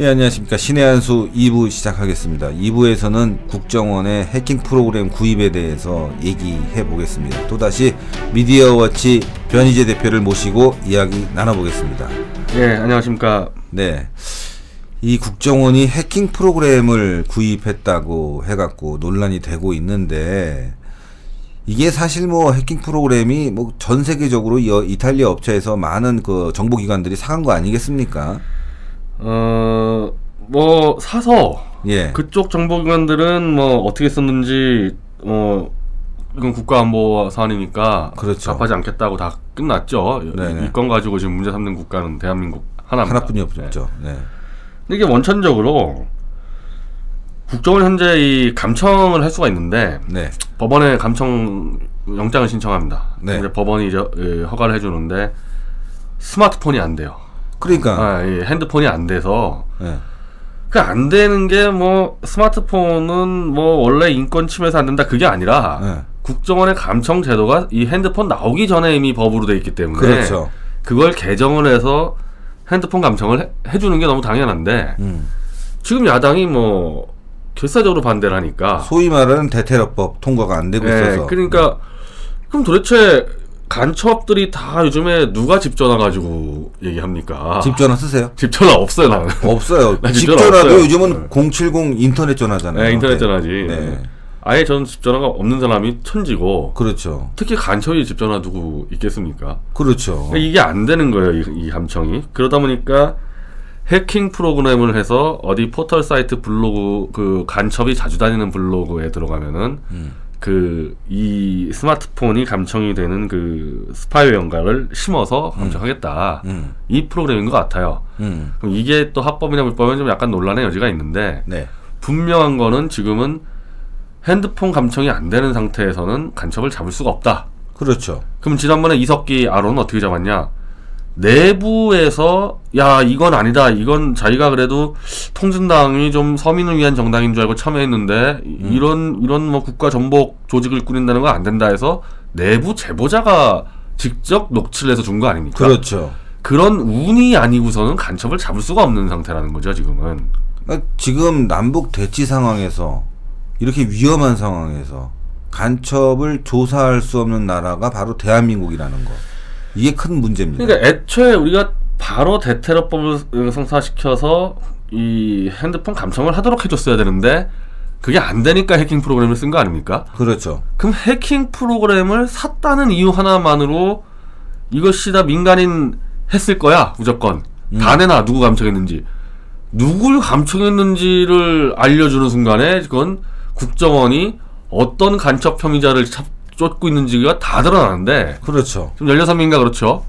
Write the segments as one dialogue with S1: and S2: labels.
S1: 예, 안녕하십니까. 신의 한수 2부 시작하겠습니다. 2부에서는 국정원의 해킹 프로그램 구입에 대해서 얘기해 보겠습니다. 또다시 미디어워치 변희재 대표를 모시고 이야기 나눠보겠습니다.
S2: 예, 안녕하십니까.
S1: 네. 이 국정원이 해킹 프로그램을 구입했다고 해갖고 논란이 되고 있는데 이게 사실 뭐 해킹 프로그램이 뭐 전 세계적으로 이 이탈리아 업체에서 많은 그 정보기관들이 사간 거 아니겠습니까?
S2: 어, 뭐 사서
S1: 예.
S2: 그쪽 정보기관들은 뭐 어떻게 썼는지 어 이건 국가안보 사안이니까
S1: 그렇죠.
S2: 답하지 않겠다고 다 끝났죠.
S1: 네네.
S2: 이건 가지고 지금 문제 삼는 국가는 대한민국 하나입니다.
S1: 하나뿐이
S2: 네.
S1: 없죠. 네.
S2: 근데 이게 원천적으로 국정원 현재 이 감청을 할 수가 있는데
S1: 네.
S2: 법원에 감청 영장을 신청합니다.
S1: 네.
S2: 근데 법원이 이제 예, 허가를 해주는데 스마트폰이 안 돼요.
S1: 그러니까
S2: 아, 예, 핸드폰이 안 돼서
S1: 예.
S2: 그안 되는 게 뭐 스마트폰은 뭐 원래 인권 침해서 안 된다 그게 아니라
S1: 예.
S2: 국정원의 감청 제도가 이 핸드폰 나오기 전에 이미 법으로 돼 있기 때문에
S1: 그렇죠.
S2: 그걸 개정을 해서 핸드폰 감청을 해, 해주는 게 너무 당연한데
S1: 음.
S2: 지금 야당이 뭐 결사적으로 반대를 하니까
S1: 소위 말하는 대테러법 통과가 안 되고
S2: 예,
S1: 있어서
S2: 그러니까 그럼 도대체 간첩들이 다 요즘에 누가 집 전화 가지고 얘기합니까?
S1: 집 전화 쓰세요?
S2: 집 전화 없어요 나는.
S1: 없어요.
S2: 나
S1: 집
S2: 집 전화
S1: 전화도
S2: 없어요.
S1: 요즘은 070 인터넷 전화잖아요.
S2: 네, 인터넷 전화지.
S1: 네.
S2: 아예 저는 집 전화가 없는 사람이 천지고
S1: 그렇죠.
S2: 특히 간첩이 집 전화 두고 있겠습니까?
S1: 그렇죠.
S2: 그러니까 이게 안 되는 거예요 이, 이 감청이. 그러다 보니까 해킹 프로그램을 해서 어디 포털 사이트 블로그 그 간첩이 자주 다니는 블로그에 들어가면은
S1: 음.
S2: 그 이 스마트폰이 감청이 되는 그 스파이웨어인가를 심어서 감청하겠다.
S1: 음.
S2: 이 프로그램인 것 같아요.
S1: 음.
S2: 그럼 이게 또 합법이냐 불법이냐 좀 약간 논란의 여지가 있는데
S1: 네.
S2: 분명한 거는 지금은 핸드폰 감청이 안 되는 상태에서는 간첩을 잡을 수가 없다.
S1: 그렇죠.
S2: 그럼 지난번에 이석기 아론은 어떻게 잡았냐? 내부에서 야 이건 아니다. 이건 자기가 그래도 통진당이 좀 서민을 위한 정당인 줄 알고 참여했는데 이- 이런 이런 뭐 국가 전복 조직을 꾸린다는 건 안 된다 해서 내부 제보자가 직접 녹취를 해서 준 거 아닙니까?
S1: 그렇죠.
S2: 그런 운이 아니고서는 간첩을 잡을 수가 없는 상태라는 거죠 지금은.
S1: 그러니까 지금 남북 대치 상황에서 이렇게 위험한 상황에서 간첩을 조사할 수 없는 나라가 바로 대한민국이라는 거. 이게 큰 문제입니다.
S2: 그러니까 애초에 우리가 바로 대테러법을 성사시켜서 이 핸드폰 감청을 하도록 해줬어야 되는데 그게 안 되니까 해킹 프로그램을 쓴 거 아닙니까?
S1: 그렇죠.
S2: 그럼 해킹 프로그램을 샀다는 이유 하나만으로 이것이 다 민간인 했을 거야 무조건 다 내놔 누구 감청했는지 누굴 감청했는지를 알려주는 순간에 그건 국정원이 어떤 간첩 혐의자를 찾, 쫓고 있는지가 다 드러나는데
S1: 그렇죠.
S2: 지금 16명인가 그렇죠?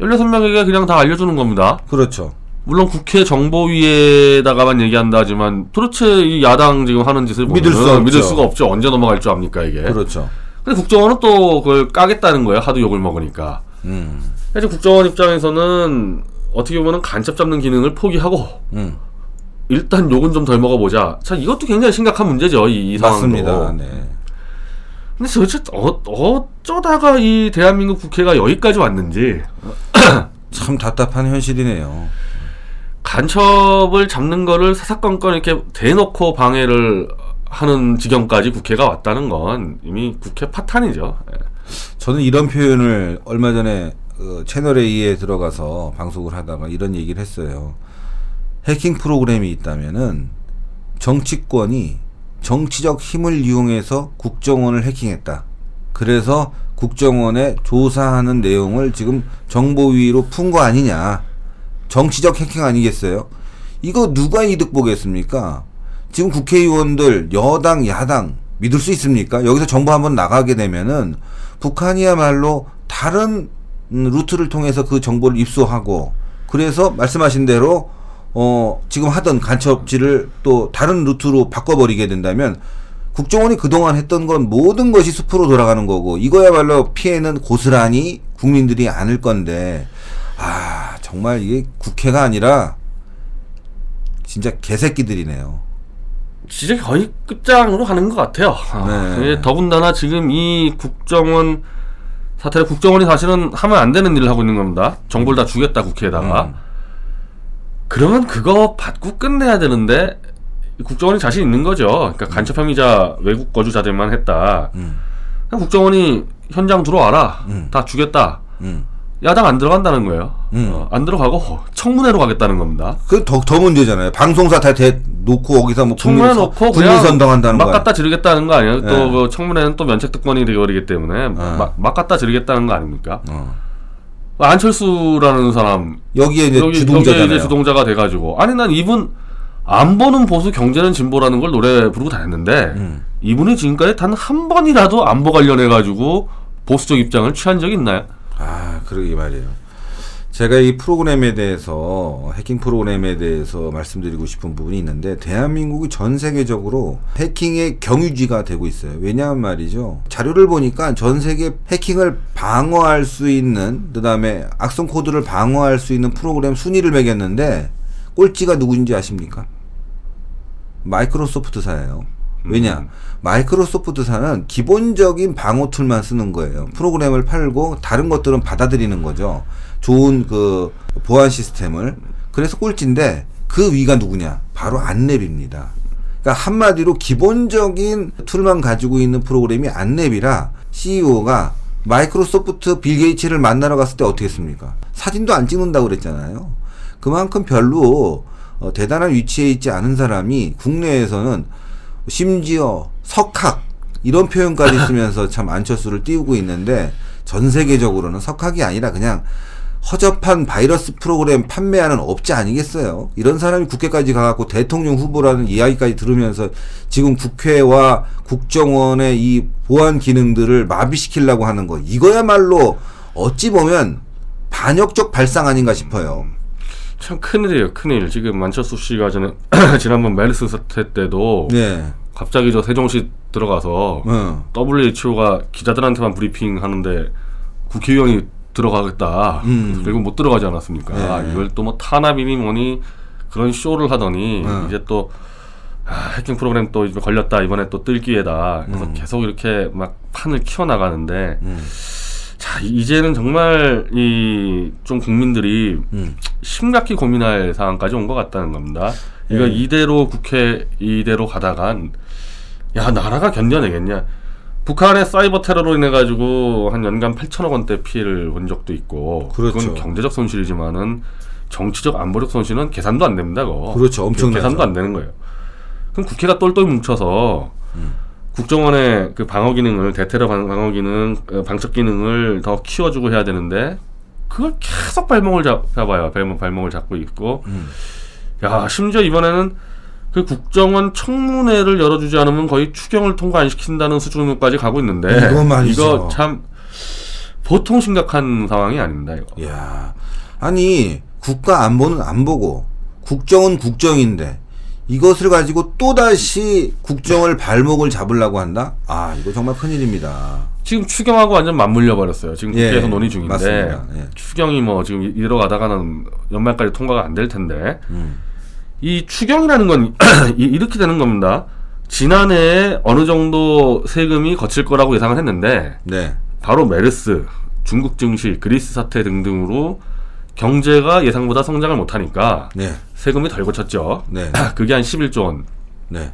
S2: 16명에게 그냥 다 알려주는 겁니다.
S1: 그렇죠.
S2: 물론 국회 정보위에다가만 얘기한다 하지만 도대체 이 야당 지금 하는 짓을 보면
S1: 믿을 수.
S2: 믿을 수가 없죠. 언제 넘어갈 줄 압니까 이게?
S1: 그렇죠.
S2: 근데 국정원은 또 그걸 까겠다는 거예요. 하도 욕을 먹으니까.
S1: 음.
S2: 그래서 국정원 입장에서는 어떻게 보면 간첩 잡는 기능을 포기하고
S1: 음.
S2: 일단 욕은 좀 덜 먹어보자. 참 이것도 굉장히 심각한 문제죠. 이, 이 상황도.
S1: 맞습니다. 네.
S2: 근데 도대체 어, 어쩌다가 이 대한민국 국회가 여기까지 왔는지
S1: 참 답답한 현실이네요.
S2: 간첩을 잡는 거를 사사건건 이렇게 대놓고 방해를 하는 지경까지 국회가 왔다는 건 이미 국회 파탄이죠. 예.
S1: 저는 이런 표현을 얼마 전에 어, 채널 A에 들어가서 방송을 하다가 이런 얘기를 했어요. 해킹 프로그램이 있다면은 정치권이 정치적 힘을 이용해서 국정원을 해킹했다. 그래서 국정원에 조사하는 내용을 지금 정보위로 푼 거 아니냐. 정치적 해킹 아니겠어요? 이거 누가 이득 보겠습니까? 지금 국회의원들 여당 야당 믿을 수 있습니까? 여기서 정보 한번 나가게 되면은 북한이야말로 다른 음, 루트를 통해서 그 정보를 입수하고 그래서 말씀하신 대로 어 지금 하던 간첩질을 또 다른 루트로 바꿔버리게 된다면 국정원이 그동안 했던 건 모든 것이 숲으로 돌아가는 거고 이거야말로 피해는 고스란히 국민들이 안을 건데 아 정말 이게 국회가 아니라 진짜 개새끼들이네요.
S2: 진짜 거의 끝장으로 가는 것 같아요. 아,
S1: 네.
S2: 이게 더군다나 지금 이 국정원 사태를 국정원이 사실은 하면 안 되는 일을 하고 있는 겁니다. 정보를 다 주겠다 국회에다가.
S1: 음.
S2: 그러면 그거 받고 끝내야 되는데 국정원이 자신 있는 거죠. 그러니까 간첩 혐의자 외국 거주자들만 했다.
S1: 음.
S2: 국정원이 현장 들어와라.
S1: 음.
S2: 다 주겠다.
S1: 음.
S2: 야당 안 들어간다는 거예요.
S1: 음.
S2: 어, 안 들어가고 청문회로 가겠다는 겁니다.
S1: 그더 더 문제잖아요. 방송사 다 대, 놓고 거기서 뭐
S2: 청문회 놓고
S1: 국민
S2: 그냥
S1: 선동한다는
S2: 막. 갖다 지르겠다는 거 아니에요?
S1: 예.
S2: 또그 청문회는 또 면책 특권이 되어버리기 때문에 막, 막 갖다 지르겠다는 거 아닙니까?
S1: 어.
S2: 안철수라는 사람
S1: 여기에 이제
S2: 여기
S1: 주동자잖아요.
S2: 여기에 이제 주동자가 돼가지고 아니 난 이분 안 보는 보수 경제는 진보라는 걸 노래 부르고 다녔는데
S1: 음.
S2: 이분이 지금까지 단 한 번이라도 안보 관련해 가지고 보수적 입장을 취한 적이 있나요?
S1: 아, 그러게 말이에요. 제가 이 프로그램에 대해서 해킹 프로그램에 대해서 말씀드리고 싶은 부분이 있는데 대한민국이 전 세계적으로 해킹의 경유지가 되고 있어요. 왜냐하면 말이죠. 자료를 보니까 전 세계 해킹을 방어할 수 있는 그다음에 악성 코드를 방어할 수 있는 프로그램 순위를 매겼는데 꼴찌가 누구인지 아십니까? 마이크로소프트사예요. 왜냐? 마이크로소프트사는 기본적인 방어 tool만 쓰는 거예요. 프로그램을 팔고 다른 것들은 받아들이는 거죠. 좋은 그 보안 시스템을. 그래서 꼴찌인데 그 위가 누구냐? 바로 안랩입니다. 그러니까 한마디로 기본적인 tool만 가지고 있는 프로그램이 안랩이라 CEO가 마이크로소프트 빌 게이츠를 만나러 갔을 때 어떻게 했습니까? 사진도 안 찍는다고 그랬잖아요. 그만큼 별로 어, 대단한 위치에 있지 않은 사람이 국내에서는 심지어 석학 이런 표현까지 쓰면서 참 안철수를 띄우고 있는데 전 세계적으로는 석학이 아니라 그냥 허접한 바이러스 프로그램 판매하는 업체 아니겠어요? 이런 사람이 국회까지 가갖고 대통령 후보라는 이야기까지 들으면서 지금 국회와 국정원의 이 보안 기능들을 마비시키려고 하는 거 이거야말로 어찌 보면 반역적 발상 아닌가 싶어요.
S2: 참 큰일이에요, 큰일. 지금 안철수 씨가 전에 지난번 메르스 사태 때도
S1: 네.
S2: 갑자기 저 세종시 들어가서
S1: 어.
S2: WHO가 기자들한테만 브리핑 하는데 국회의원이 들어가겠다.
S1: 음.
S2: 결국 못 들어가지 않았습니까?
S1: 네.
S2: 아, 이걸 또 뭐 탄압이니 뭐니 그런 쇼를 하더니
S1: 어.
S2: 이제 또 아, 해킹 프로그램 또 걸렸다 이번에 또 뜰 기회다. 그래서
S1: 음.
S2: 계속 이렇게 막 판을 키워 나가는데
S1: 음.
S2: 자 이제는 정말 이 좀 국민들이
S1: 음.
S2: 심각히 고민할 상황까지 온 것 같다는 겁니다. 이거
S1: 예.
S2: 이대로 국회 이대로 가다간 야 나라가 견뎌내겠냐? 북한의 사이버 테러로 인해 가지고 한 연간 8천억 원대 피해를 본 적도 있고
S1: 그렇죠.
S2: 건 경제적 손실이지만은 정치적 안보력 손실은 계산도 안 됩니다. 그거.
S1: 그렇죠. 엄청나죠.
S2: 계산도 안 되는 거예요. 그럼 국회가 똘똘 뭉쳐서
S1: 음.
S2: 국정원의 그 방어 기능을 대테러 방- 방어 기능, 어, 방첩 기능을 더 키워주고 해야 되는데 그걸 계속 발목을 잡, 잡아요. 발목 발목을 잡고 있고,
S1: 음.
S2: 야 심지어 이번에는 그 국정원 청문회를 열어주지 않으면 거의 추경을 통과 안 시킨다는 수준까지 가고 있는데
S1: 이거 말이죠.
S2: 이거 참 보통 심각한 상황이 아닙니다. 이거.
S1: 야, 아니 국가 안보는 안 보고 국정은 국정인데 이것을 가지고 또 다시 국정을 발목을 잡으려고 한다? 아, 이거 정말 큰일입니다.
S2: 지금 추경하고 완전 맞물려 버렸어요. 지금
S1: 예,
S2: 국회에서 논의 중인데
S1: 맞습니다. 예.
S2: 추경이 뭐 지금 이대로 가다가는 연말까지 통과가 안 될 텐데
S1: 음.
S2: 이 추경이라는 건 이- 이렇게 되는 겁니다. 지난해에 어느 정도 세금이 거칠 거라고 예상을 했는데
S1: 네,
S2: 바로 메르스, 중국 증시, 그리스 사태 등등으로 경제가 예상보다 성장을 못하니까
S1: 네,
S2: 세금이 덜 거쳤죠.
S1: 네,
S2: 그게 한 11조 원.
S1: 네,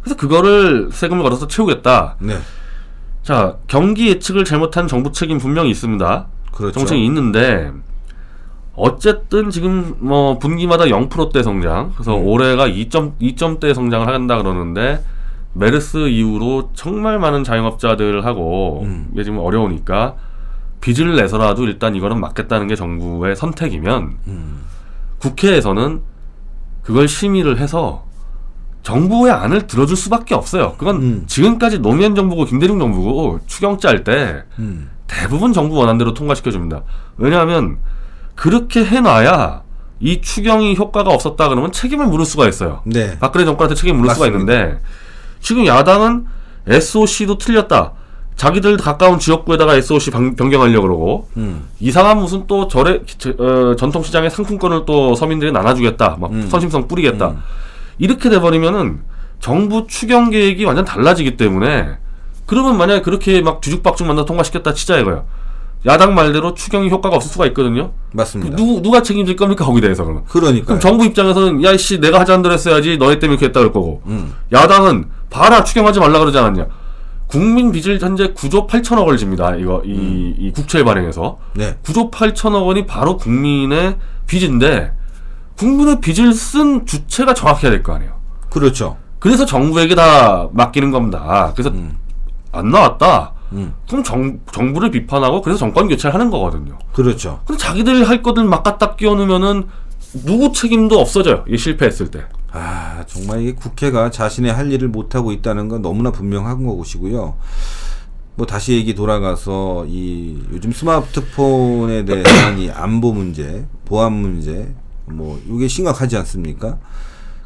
S2: 그래서 그거를 세금을 걸어서 채우겠다.
S1: 네,
S2: 자, 경기 예측을 잘못한 정부 책임 분명히 있습니다.
S1: 그렇죠.
S2: 정책이 있는데 어쨌든 지금 뭐 분기마다 0%대 성장. 그래서
S1: 음.
S2: 올해가 2점 2점대 성장을 한다 그러는데 메르스 이후로 정말 많은 자영업자들하고
S1: 음.
S2: 이게 지금 어려우니까 빚을 내서라도 일단 이거는 막겠다는 게 정부의 선택이면
S1: 음.
S2: 국회에서는 그걸 심의를 해서 정부의 안을 들어줄 수밖에 없어요. 그건
S1: 음.
S2: 지금까지 노무현 정부고 김대중 정부고 추경 짤때
S1: 음.
S2: 대부분 정부 원안대로 통과시켜 줍니다. 왜냐하면 그렇게 해놔야 이 추경이 효과가 없었다 그러면 책임을 물을 수가 있어요.
S1: 네,
S2: 박근혜 정권한테 책임을 물을 수가
S1: 맞습니다.
S2: 있는데 지금 야당은 SOC도 틀렸다. 자기들 가까운 지역구에다가 SOC 방- 변경하려고 그러고
S1: 음.
S2: 이상한 무슨 또 절에 저- 어, 전통시장의 상품권을 또 서민들이 나눠주겠다. 막
S1: 음.
S2: 선심성 뿌리겠다.
S1: 음.
S2: 이렇게 돼버리면은 정부 추경 계획이 완전 달라지기 때문에 그러면 만약에 그렇게 막 뒤죽박죽 만나 통과시켰다 치자 이거야. 야당 말대로 추경이 효과가 없을 수가 있거든요.
S1: 맞습니다.
S2: 누 누가 책임질 겁니까 거기에 대해서 그러면?
S1: 그러니까
S2: 그럼 정부 입장에서는 야이씨 내가 하자는 대로 했어야지 너희 때문에 했다 그럴 거고
S1: 음.
S2: 야당은 봐라 추경하지 말라 그러지 않았냐 국민 빚을 현재 9조 8천억을 집니다 이거 이,
S1: 음.
S2: 이 국채 발행해서
S1: 네.
S2: 9조 8천억 원이 바로 국민의 빚인데 국민의 빚을 쓴 주체가 정확해야 될 거 아니에요
S1: 그렇죠.
S2: 그래서 정부에게 다 맡기는 겁니다 그래서
S1: 음.
S2: 안 나왔다
S1: 음.
S2: 그럼 정, 정부를 비판하고 그래서 정권 교체를 하는 거거든요
S1: 그렇죠.
S2: 근데 자기들 할 거들 막 갖다 끼워놓으면은 누구 책임도 없어져요 이게 실패했을 때
S1: 아 정말 이게 국회가 자신의 할 일을 못 하고 있다는 건 너무나 분명한 것이고요. 뭐 다시 얘기 돌아가서 이 요즘 스마트폰에 대한 이 안보 문제, 보안 문제, 뭐 이게 심각하지 않습니까?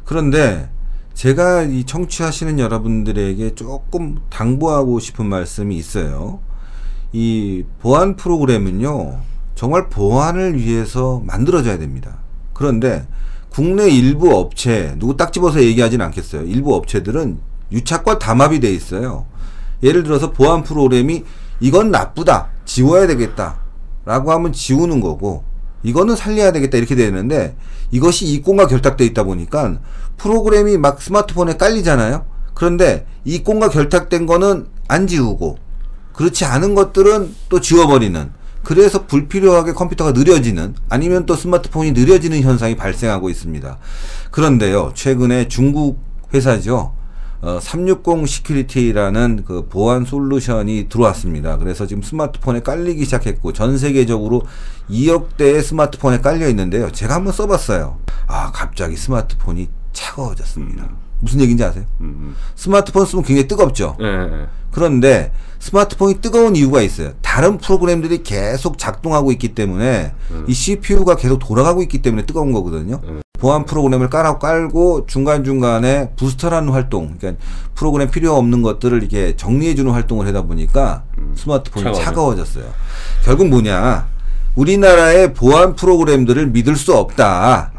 S1: 그런데 제가 이 청취하시는 여러분들에게 조금 당부하고 싶은 말씀이 있어요. 이 보안 프로그램은요, 정말 보안을 위해서 만들어져야 됩니다. 그런데 국내 일부 업체, 누구 딱 집어서 얘기하진 않겠어요. 일부 업체들은 유착과 담합이 돼 있어요. 예를 들어서 보안 프로그램이 이건 나쁘다, 지워야 되겠다, 라고 하면 지우는 거고, 이거는 살려야 되겠다, 이렇게 되는데, 이것이 이권과 결탁돼 있다 보니까 프로그램이 막 스마트폰에 깔리잖아요? 그런데 이권과 결탁된 거는 안 지우고, 그렇지 않은 것들은 또 지워버리는 그래서 불필요하게 컴퓨터가 느려지는 아니면 또 스마트폰이 느려지는 현상이 발생하고 있습니다. 그런데요, 최근에 중국 회사죠. 어, 360 시큐리티라는 그 보안 솔루션이 들어왔습니다. 그래서 지금 스마트폰에 깔리기 시작했고 전 세계적으로 2억 대의 스마트폰에 깔려 있는데요. 제가 한번 써봤어요. 아, 갑자기 스마트폰이 차가워졌습니다. 무슨 얘기인지 아세요?
S2: 음.
S1: 스마트폰 쓰면 굉장히 뜨겁죠.
S2: 예, 예.
S1: 그런데 스마트폰이 뜨거운 이유가 있어요. 다른 프로그램들이 계속 작동하고 있기 때문에 이 CPU가 계속 돌아가고 있기 때문에 뜨거운 거거든요.
S2: 음.
S1: 보안 프로그램을 깔아 깔고 중간중간에 부스터라는 활동, 그러니까 프로그램 필요 없는 것들을 이렇게 정리해주는 활동을 하다 보니까 스마트폰이
S2: 차가워져.
S1: 차가워졌어요. 결국 뭐냐. 우리나라의 보안 프로그램들을 믿을 수 없다.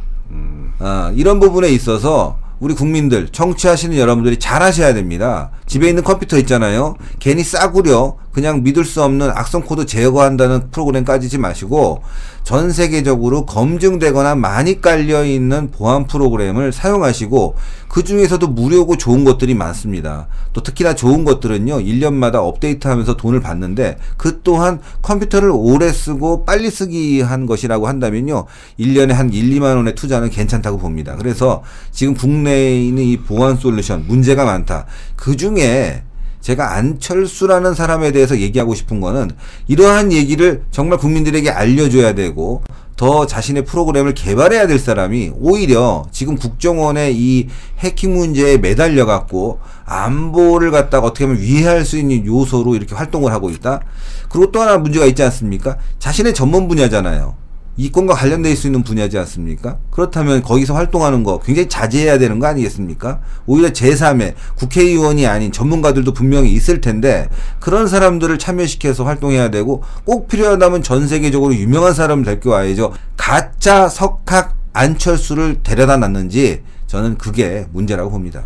S1: 아, 이런 부분에 있어서 우리 국민들, 청취하시는 여러분들이 잘 하셔야 됩니다. 집에 있는 컴퓨터 있잖아요. 괜히 싸구려, 그냥 믿을 수 없는 악성 코드 제거한다는 프로그램 깔지 마시고, 전 세계적으로 검증되거나 많이 깔려 있는 보안 프로그램을 사용하시고, 그 중에서도 무료고 좋은 것들이 많습니다. 또 특히나 좋은 것들은요, 1년마다 업데이트 하면서 돈을 받는데, 그 또한 컴퓨터를 오래 쓰고 빨리 쓰기 한 것이라고 한다면요, 1년에 한 1, 2만 원의 투자는 괜찮다고 봅니다. 그래서 지금 국내에 있는 이 보안 솔루션, 문제가 많다. 그 중에 제가 안철수라는 사람에 대해서 얘기하고 싶은 거는 이러한 얘기를 정말 국민들에게 알려줘야 되고 더 자신의 프로그램을 개발해야 될 사람이 오히려 지금 국정원의 이 해킹 문제에 매달려 갖고 안보를 갖다가 어떻게 하면 위해할 수 있는 요소로 이렇게 활동을 하고 있다. 그리고 또 하나 문제가 있지 않습니까? 자신의 전문 분야잖아요. 이권과 있을 수 있는 분야지 않습니까? 그렇다면 거기서 활동하는 거 굉장히 자제해야 되는 거 아니겠습니까? 오히려 제3의 국회의원이 아닌 전문가들도 분명히 있을 텐데 그런 사람들을 참여시켜서 활동해야 되고 꼭 필요하다면 전 세계적으로 유명한 사람을 데리고 와야죠. 가짜 석학 안철수를 데려다 놨는지 저는 그게 문제라고 봅니다.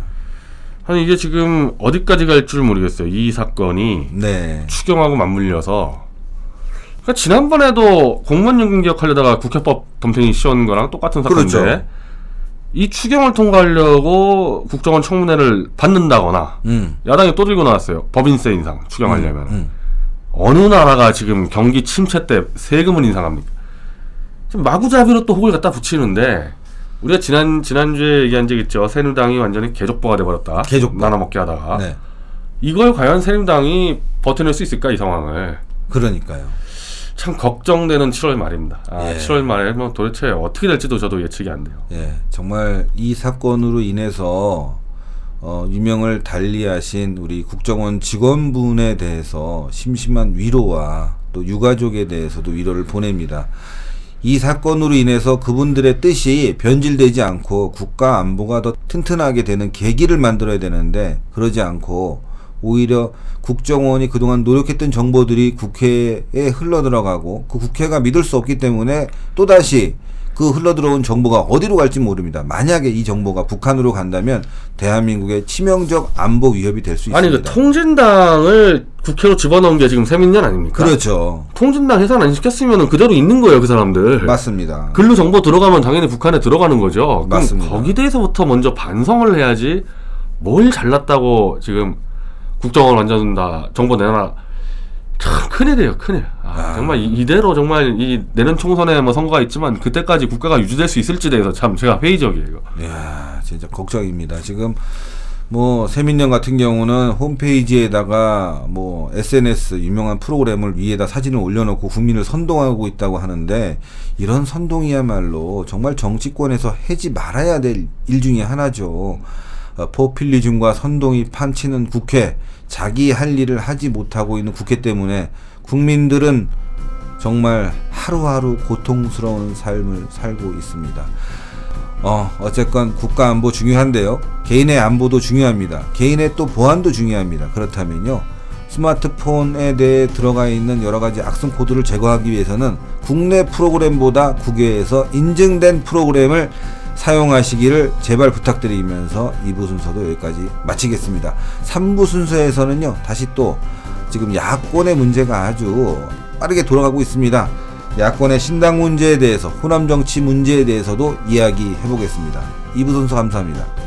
S2: 아니 이게 지금 어디까지 갈 줄 모르겠어요. 이 사건이
S1: 네.
S2: 추경하고 맞물려서 그러니까 지난번에도 공무원 연금 개혁하려다가 국회법 덤탱이 씌운 거랑 똑같은 사건인데
S1: 그렇죠.
S2: 이 추경을 통과하려고 국정원 청문회를 받는다거나
S1: 음.
S2: 야당이 또 들고 나왔어요. 법인세 인상 추경하려면
S1: 음.
S2: 어느 나라가 지금 경기 침체 때 세금을 인상합니까? 지금 마구잡이로 또 혹을 갖다 붙이는데 우리가 지난 지난주에 얘기한 적 있죠. 새누당이 완전히 개족보가 돼버렸다.
S1: 개족보.
S2: 나눠 먹게 하다가
S1: 네.
S2: 이걸 과연 새누당이 버텨낼 수 있을까 이 상황을
S1: 그러니까요.
S2: 참 걱정되는 7월 말입니다. 아,
S1: 예.
S2: 7월 말에 뭐 도대체 어떻게 될지도 저도 예측이 안 돼요.
S1: 예, 정말 이 사건으로 인해서 어, 유명을 달리하신 우리 국정원 직원분에 대해서 심심한 위로와 또 유가족에 대해서도 위로를 보냅니다. 이 사건으로 인해서 그분들의 뜻이 변질되지 않고 국가 안보가 더 튼튼하게 되는 계기를 만들어야 되는데 그러지 않고 오히려 국정원이 그동안 노력했던 정보들이 국회에 흘러들어가고 그 국회가 믿을 수 없기 때문에 또다시 그 흘러들어온 정보가 어디로 갈지 모릅니다. 만약에 이 정보가 북한으로 간다면 대한민국의 치명적 안보 위협이 될 수 있습니다.
S2: 아니 그 통진당을 국회로 집어넣은 게 지금 세민년 아닙니까?
S1: 그렇죠.
S2: 통진당 해산 안 시켰으면 그대로 있는 거예요 그 사람들.
S1: 맞습니다.
S2: 글로 정보 들어가면 당연히 북한에 들어가는 거죠.
S1: 맞습니다.
S2: 거기 대해서부터 먼저 반성을 해야지 뭘 잘났다고 지금 국정을 완전 다 정보 내놔 참 큰일이에요 큰일. 아, 정말 이- 이대로 정말 이 내년 총선에 뭐 선거가 있지만 그때까지 국가가 유지될 수 있을지 대해서 참 제가 회의적이에요. 이거.
S1: 이야, 진짜 걱정입니다. 지금 뭐 세민령 같은 경우는 홈페이지에다가 뭐 SNS 유명한 프로그램을 위에다 사진을 올려놓고 국민을 선동하고 있다고 하는데 이런 선동이야말로 정말 정치권에서 해지 말아야 될 일 중에 하나죠. 어, 포퓰리즘과 선동이 판치는 국회, 자기 할 일을 하지 못하고 있는 국회 때문에 국민들은 정말 하루하루 고통스러운 삶을 살고 있습니다. 어, 어쨌건 국가 안보 중요한데요. 개인의 안보도 중요합니다. 개인의 또 보안도 중요합니다. 그렇다면요. 스마트폰에 대해 들어가 있는 여러 가지 악성 코드를 제거하기 위해서는 국내 프로그램보다 국외에서 인증된 프로그램을 사용하시기를 제발 부탁드리면서 2부 순서도 여기까지 마치겠습니다. 3부 순서에서는요. 다시 또 지금 야권의 문제가 아주 빠르게 돌아가고 있습니다. 야권의 신당 문제에 대해서 호남 정치 문제에 대해서도 이야기해 보겠습니다. 2부 순서 감사합니다.